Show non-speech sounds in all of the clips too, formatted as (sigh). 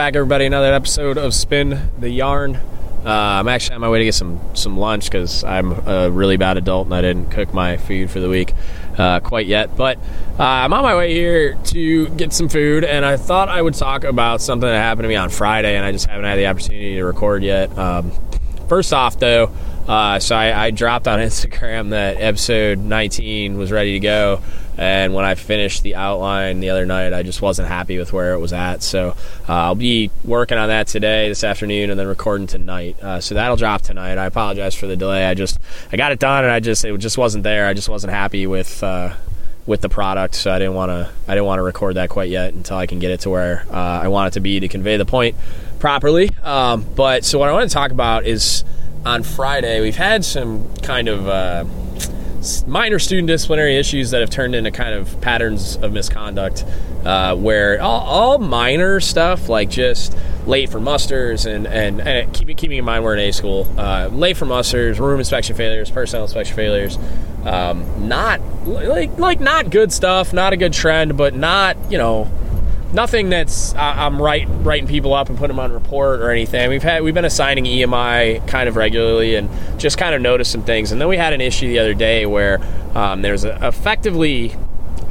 Back, everybody. Another episode of Spin the Yarn. Uh, I'm actually on my way to get some some lunch because I'm a really bad adult and I didn't cook my food for the week uh, quite yet. But uh, I'm on my way here to get some food, and I thought I would talk about something that happened to me on Friday, and I just haven't had the opportunity to record yet. Um, first off, though, uh, so I, I dropped on (laughs) Instagram that episode 19 was ready to go. And when I finished the outline the other night, I just wasn't happy with where it was at. So uh, I'll be working on that today, this afternoon, and then recording tonight. Uh, so that'll drop tonight. I apologize for the delay. I just I got it done, and I just it just wasn't there. I just wasn't happy with uh, with the product, so I didn't want to I didn't want to record that quite yet until I can get it to where uh, I want it to be to convey the point properly. Um, but so what I want to talk about is on Friday we've had some kind of uh, minor student disciplinary issues that have turned into kind of patterns of misconduct uh, where all, all, minor stuff like just late for musters and, and, and keeping, keeping in mind we're in a school uh, late for musters room inspection failures personnel inspection failures um, not like like not good stuff not a good trend but not you know nothing that's I'm writing writing people up and putting them on report or anything. We've had we've been assigning EMI kind of regularly and just kind of noticed some things. And then we had an issue the other day where um, there's effectively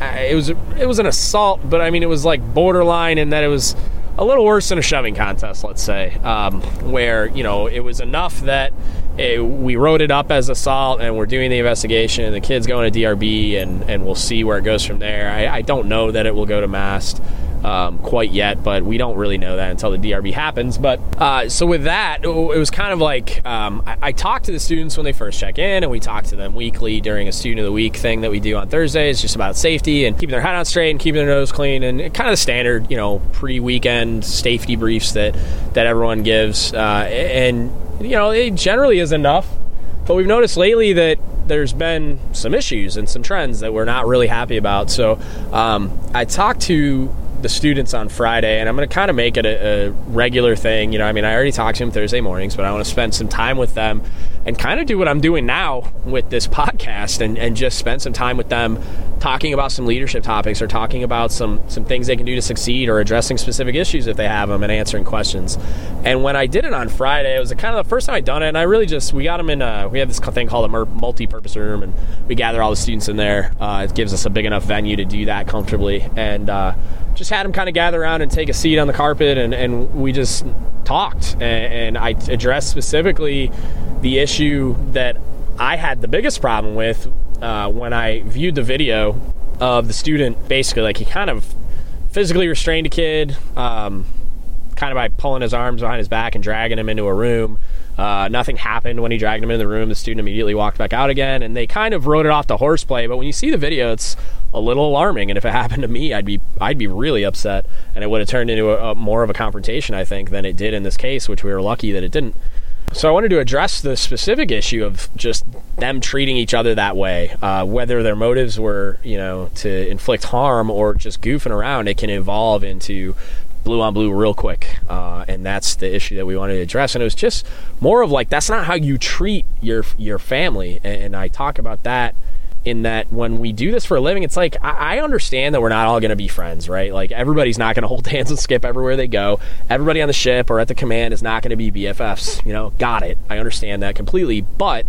it was it was an assault, but I mean it was like borderline in that it was a little worse than a shoving contest, let's say, um, where you know it was enough that it, we wrote it up as assault and we're doing the investigation. And the kid's going to DRB and and we'll see where it goes from there. I, I don't know that it will go to MAST um, quite yet, but we don't really know that until the DRB happens. But uh, so with that, it was kind of like um, I, I talked to the students when they first check in, and we talk to them weekly during a student of the week thing that we do on Thursdays, just about safety and keeping their head on straight and keeping their nose clean, and kind of the standard, you know, pre-weekend safety briefs that that everyone gives, uh, and you know, it generally is enough. But we've noticed lately that there's been some issues and some trends that we're not really happy about. So um, I talked to the students on Friday, and I'm going to kind of make it a, a, regular thing. You know, I mean, I already talk to them Thursday mornings, but I want to spend some time with them and kind of do what I'm doing now with this podcast and, and just spend some time with them talking about some leadership topics or talking about some, some things they can do to succeed or addressing specific issues if they have them and answering questions. And when I did it on Friday, it was kind of the first time I'd done it, and I really just, we got them in, a, we have this thing called a multi purpose room, and we gather all the students in there. Uh, it gives us a big enough venue to do that comfortably. And, uh, just had them kind of gather around and take a seat on the carpet, and, and we just talked. And, and I addressed specifically the issue that I had the biggest problem with uh, when I viewed the video of the student. Basically, like he kind of physically restrained a kid, um, kind of by pulling his arms behind his back and dragging him into a room. Uh, nothing happened when he dragged him into the room. The student immediately walked back out again, and they kind of wrote it off the horseplay. But when you see the video, it's a little alarming. And if it (laughs) happened to me, I'd be I'd be really upset, and it would have turned into a, a more of a confrontation, I think, than it did in this case, which we were lucky that it didn't. So I wanted to address the specific issue of just them treating each other that way, uh, whether their motives were, you know, to inflict harm or just goofing around. It can evolve into blue on blue real quick, uh, and that's the issue that we wanted to address. And it was just more of like that's not how you treat your your family, and I talk about that in that when we do this for a living, it's like I, understand that we're not all going to be friends, right? Like everybody's not going to hold (laughs) hands and skip everywhere they go. Everybody on the ship or at the command is not going to be BFFs. You know, got it. I understand that completely, but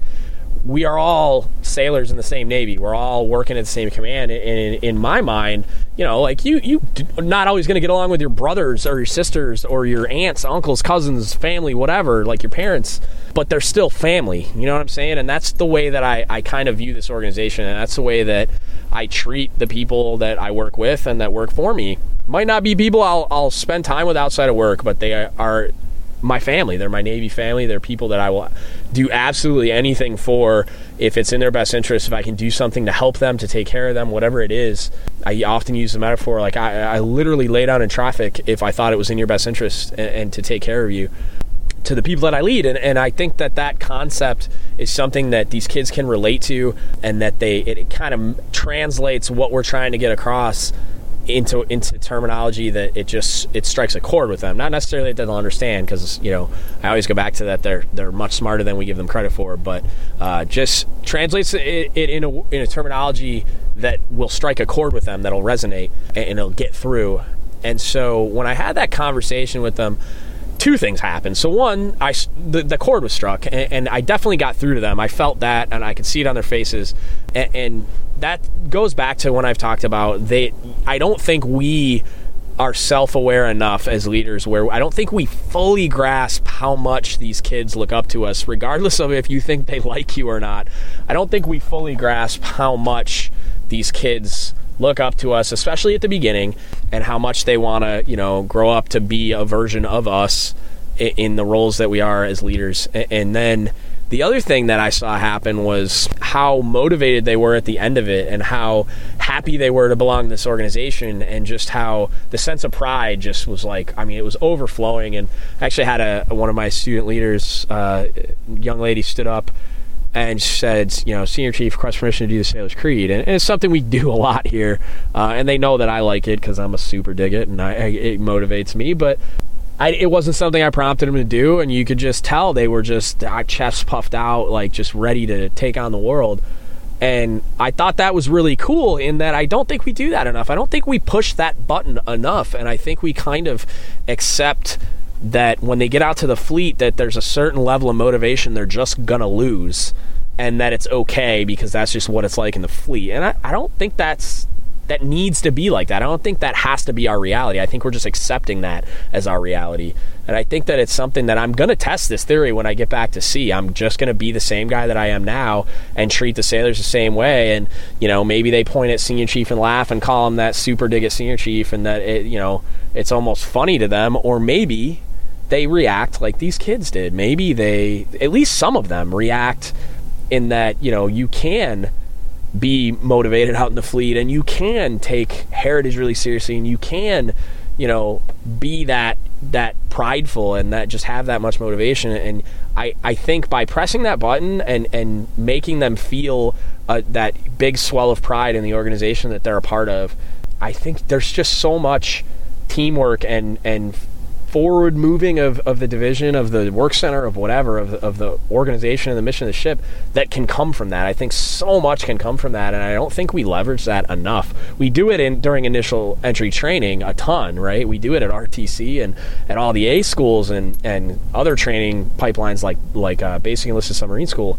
we are all sailors in the same navy. We're all working at the same command. And in, in my mind, you know, like you, you not always going to get along with your brothers or your sisters or your aunts, uncles, cousins, family, whatever, like your parents, but they're still family. You know what I'm saying? And that's the way that I, I kind of view this organization, and that's the way that I treat the people that I work with and that work for me. Might not be people I'll, I'll spend time with outside of work, but they are my family. They're my Navy family. They're people that I will do absolutely anything for if it's in their best interest. If I can do something to help them, to take care of them, whatever it is. I often use the metaphor like I, I literally lay down in traffic if I thought it was in your best interest and, and to take care of you to the people that I lead. And, and I think that that concept is something that these kids can relate to and that they it kind of translates what we're trying to get across into into terminology that it just it strikes a chord with them. Not necessarily that they'll understand because you know I always go back to that they're they're much smarter than we give them credit for, but uh, just translates it, it in a in a terminology that will strike a chord with them that'll resonate and it'll get through And so when I had that conversation with them, two things happened. So one, I the, the chord was struck, and, and, I definitely got through to them. I felt that, and I could see it on their faces, and, and that goes back to when I've talked about they. I don't think we are self-aware enough as leaders where I don't think we fully grasp how much these kids look up to us regardless of if you think they (laughs) like you or not. I don't think we fully grasp how much these kids look up to us, especially at the beginning, and how much they want to, you know, grow up to be a version of us in the roles that we are as leaders. And then the other thing that I saw happen was how motivated they were at the end of it and how happy they were to belong to this organization and just how the sense of pride just was like, I mean, it was overflowing. And I actually had a, one of my student leaders, uh, young lady stood up and said, you know, senior chief requests permission to do the Sailor's Creed, and, it's something we (laughs) do a lot here, uh, and they know that I like it because I'm a super dig it, and I, it motivates me. But I, it wasn't something I prompted them to do, and you could just tell they were just uh, chests puffed out, like just ready to take on the world. And I thought that was really cool in that I don't think we do that enough. I don't think we push that button enough, and I think we kind of accept that when they get out to the fleet that there's a certain level of motivation they're just gonna lose and that it's okay because that's just what it's like in the fleet and I, I don't think that's that needs to be like that. I don't think that has to be our reality. I think we're just accepting that as our reality. And I think that it's something that I'm going to test this theory when I get back to sea. I'm just going to be the same guy that I am now and treat the sailors the same way. And, you know, maybe they point at senior chief and laugh and call him that super dig at senior chief and that, it, you know, it's almost funny to them. Or maybe they react like these kids did. Maybe they, at least some of them, react in that, you know, you can be motivated out in the fleet and you can take heritage really seriously and you can, you know, be that that prideful and that just have that much motivation and I, I think by pressing that button and, and making them feel uh, that big swell of pride in the organization that they're a part of, I think there's just so much teamwork and, and forward moving of, of the division, of the work center, of whatever, of, of the organization and the mission of the ship that can come from that. I think so much can come from that, and I don't think we leverage that enough. We do it in during initial entry training a ton, right? We do it at RTC and at all the A schools and, and other training pipelines like like uh, Basic Enlisted Submarine School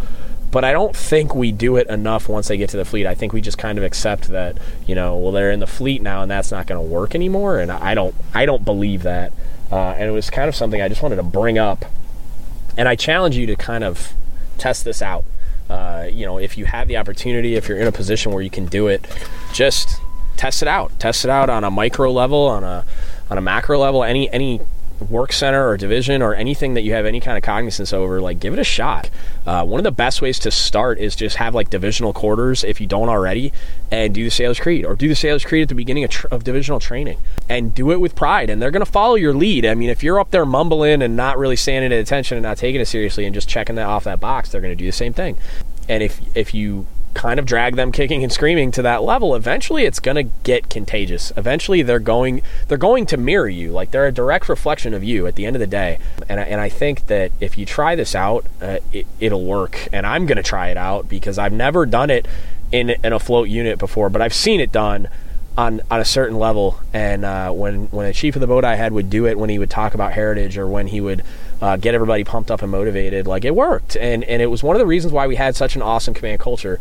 but I don't think we do it enough once they get to the fleet. I think we just kind of accept that, you know, well they're in the fleet now and that's not going to work anymore and I don't I don't believe that. Uh, and it was kind of something I just wanted to bring up. And I challenge you to kind of test this out. Uh, you know, if you have the opportunity, if you're in a position where you can do it, just test it out. Test it out on a micro level, on a on a macro level, any any work center or division or anything that you have any kind of cognizance over, like give it a shot. Uh, one of the best ways to start is just have like divisional quarters if you don't already, and do the Sailor's Creed or do the Sailor's Creed at the beginning of, tr- of divisional training and do it with pride. And they're going to follow your lead. I mean, if you're up there mumbling and not really standing at attention and not taking it seriously and just checking that off that box, they're going to do the same thing. And if if you kind of drag them kicking and screaming to that level eventually it's going to get contagious. Eventually they're going they're going to mirror you. Like they're a direct reflection of you at the end of the day. And, and i think that if you try this out uh, it, it'll work. And i'm going to try it out because i've never done it in a float unit before but i've seen it done on on a certain level. And uh, when when the chief of the boat I had would do it, when he would talk about heritage or when he would uh, get everybody pumped up and motivated, like it worked. And and it was one of the reasons why we had such an awesome command culture.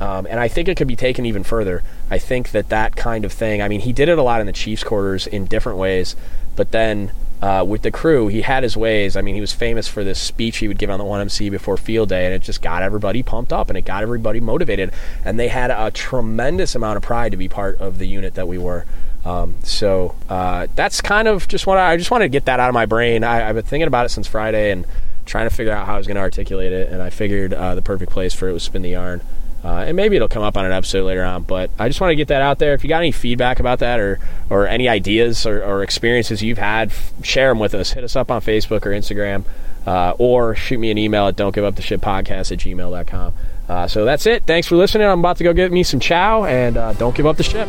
Um, and I think it could be taken even further. I think that that kind of thing. I mean, he did it a lot in the Chiefs' quarters in different ways, but then uh, with the crew, he had his ways. I mean, he was famous for this speech he would give on the 1MC before field day, and it just got everybody pumped up and it got everybody motivated. And they had a tremendous amount of pride to be part of the unit that we were. Um, so uh, that's kind of just what I, I, just wanted to get that out of my brain. I, have been thinking about it since Friday and trying to figure out how I was going to articulate it, and I figured uh, the perfect place for it was spin the yarn. Uh, and maybe it'll come up on an episode later on. But I just want to get that out there. If you got any feedback about that or or any ideas or, or experiences you've had, f- share them with us. Hit us up on Facebook or Instagram, uh, or shoot me an email at don't give up the ship podcast at gmail.com. Uh, so that's it. Thanks for listening. I'm about to go get me some chow and uh, don't give up the ship.